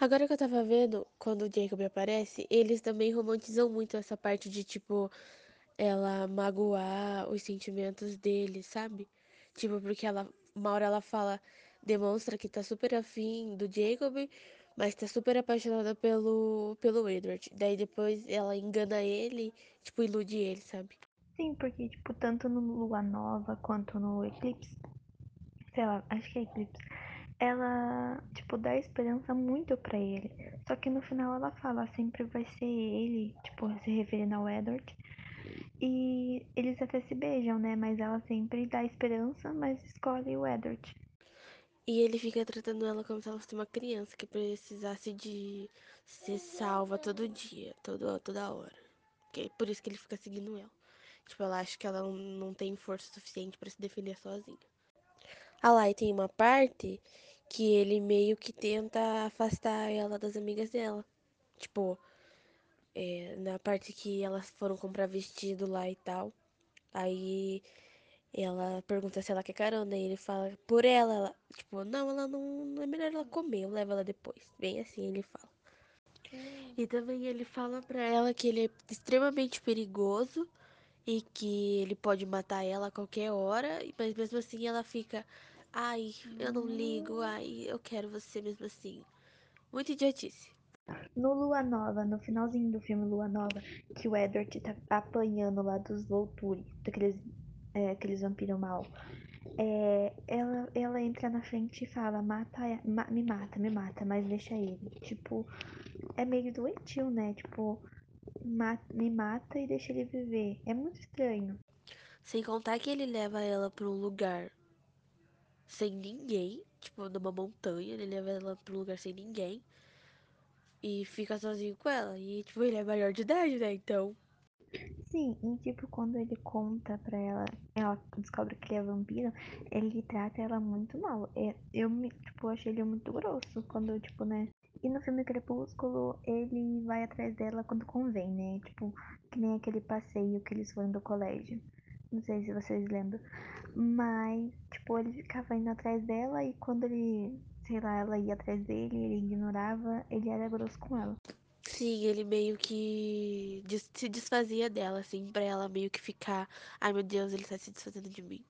Agora que eu tava vendo, quando o Jacob aparece, eles também romantizam muito essa parte de, tipo, ela magoar os sentimentos dele, sabe? Tipo, porque ela, uma hora ela fala, demonstra que tá super afim do Jacob, mas tá super apaixonada pelo, pelo Edward. Daí depois ela engana ele, tipo, ilude ele, sabe? Sim, porque, tipo, tanto no Lua Nova quanto no Eclipse, sei lá, acho que é Eclipse, ela, tipo, dá esperança muito pra ele. Só que no final ela fala, sempre vai ser ele, tipo, se referindo ao Edward. E eles até se beijam, né? Mas ela sempre dá esperança, mas escolhe o Edward. E ele fica tratando ela como se ela fosse uma criança que precisasse de ser salva todo dia, todo, toda hora. Que é por isso que ele fica seguindo ela. Tipo, ela acha que ela não, tem força suficiente pra se defender sozinha. Ah lá, e tem uma parte que ele meio que tenta afastar ela das amigas dela. Tipo, é, na parte que elas foram comprar vestido lá e tal. Aí ela pergunta se ela quer carona. E ele fala por ela. ela tipo, não, ela não, não é melhor ela comer, eu levo ela depois. Bem assim ele fala. E também ele fala pra ela que ele é extremamente perigoso e que ele pode matar ela a qualquer hora, mas mesmo assim ela fica, ai, eu não ligo, ai, eu quero você mesmo assim. Muito idiotice. No Lua Nova, no finalzinho do filme Lua Nova, que o Edward tá apanhando lá dos Volturi, daqueles é, aqueles vampiros mal. É, ela, ela entra na frente e fala, mata, ma, me mata, me mata, mas deixa ele. Tipo, é meio doentio, né? Tipo, ma, me mata e deixa ele viver. É muito estranho. Sem contar que ele leva ela pra um lugar sem ninguém, tipo, numa montanha, ele leva ela pra um lugar sem ninguém e fica sozinho com ela. E, tipo, ele é maior de idade, né? Então. Sim, e tipo, quando ele conta pra ela, ela descobre que ele é vampiro, ele trata ela muito mal. É, eu, tipo, achei ele muito grosso quando, tipo, né? E no filme Crepúsculo, ele vai atrás dela quando convém, né? Tipo, que nem aquele passeio que eles foram do colégio. Não sei se vocês lembram. Mas, tipo, ele ficava indo atrás dela e quando ele, sei lá, ela ia atrás dele, ele ignorava, ele era grosso com ela. Sim, ele meio que se desfazia dela, assim, pra ela meio que ficar. Ai meu Deus, ele tá se desfazendo de mim.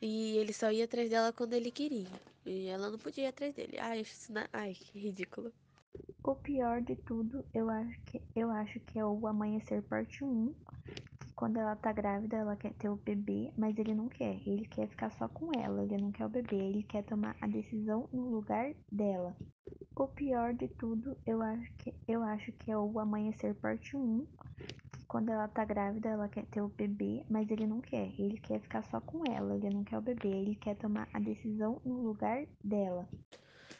E ele só ia atrás dela quando ele queria. E ela não podia ir atrás dele. Ai, isso na... Ai, que ridículo. O pior de tudo, eu acho que eu acho que é o Amanhecer Parte 1. Quando ela tá grávida, ela quer ter o bebê, mas ele não quer. Ele quer ficar só com ela, ele não quer o bebê, ele quer tomar a decisão no lugar dela. O pior de tudo, eu acho que eu acho que é o Amanhecer Parte 1. Quando ela tá grávida, ela quer ter o bebê, mas ele não quer. Ele quer ficar só com ela, ele não quer o bebê, ele quer tomar a decisão no lugar dela.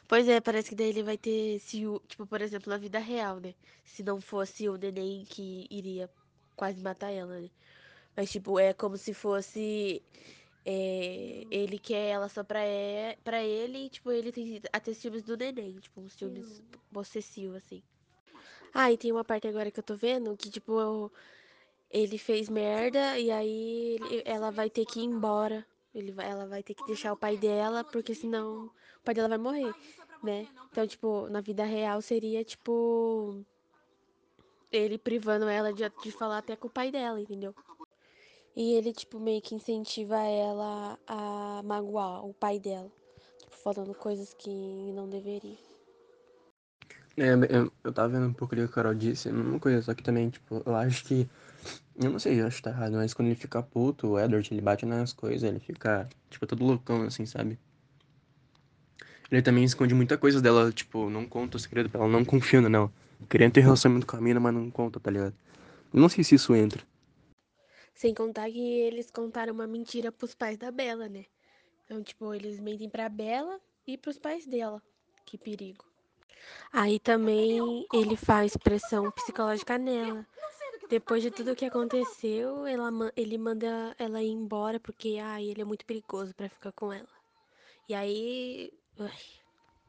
Pois é, parece que daí ele vai ter ciúme. Tipo, por exemplo, na vida real, né? Se não fosse o neném que iria quase matar ela, né? Mas, tipo, é como se fosse. é, ele quer ela só pra, é, pra ele e, tipo, ele tem até ciúmes do neném. Tipo, uns ciúmes possessivos, assim. Ah, e tem uma parte agora que eu tô vendo que, tipo, ele fez merda e aí ele- ela vai ter que ir embora. Ele ela vai ter que deixar o pai dela, porque senão o pai dela vai morrer, né? Então, tipo, na vida real seria, tipo, ele privando ela de, de falar até com o pai dela, entendeu? E ele, tipo, meio que incentiva ela a magoar o pai dela. Tipo, falando coisas que não deveria. É, eu, eu tava vendo um pouco o que a Carol disse, a mesma coisa, só que também, tipo, eu acho que. Eu não sei, eu acho que tá errado, mas quando ele fica puto, o Edward, ele bate nas coisas, ele fica, tipo, todo loucão, assim, sabe? Ele também esconde muita coisa dela, tipo, não conta o segredo pra ela, não confia nela. Querendo ter relacionamento com a mina, mas não conta, tá ligado? Eu não sei se isso entra. Sem contar que eles contaram uma mentira pros pais da Bela, né? Então, tipo, eles mentem pra Bela e pros pais dela. Que perigo. Aí também ele faz pressão psicológica nela. Depois de tudo que aconteceu, ela, ele manda ela ir embora porque ai, ele é muito perigoso pra ficar com ela. E aí. ai,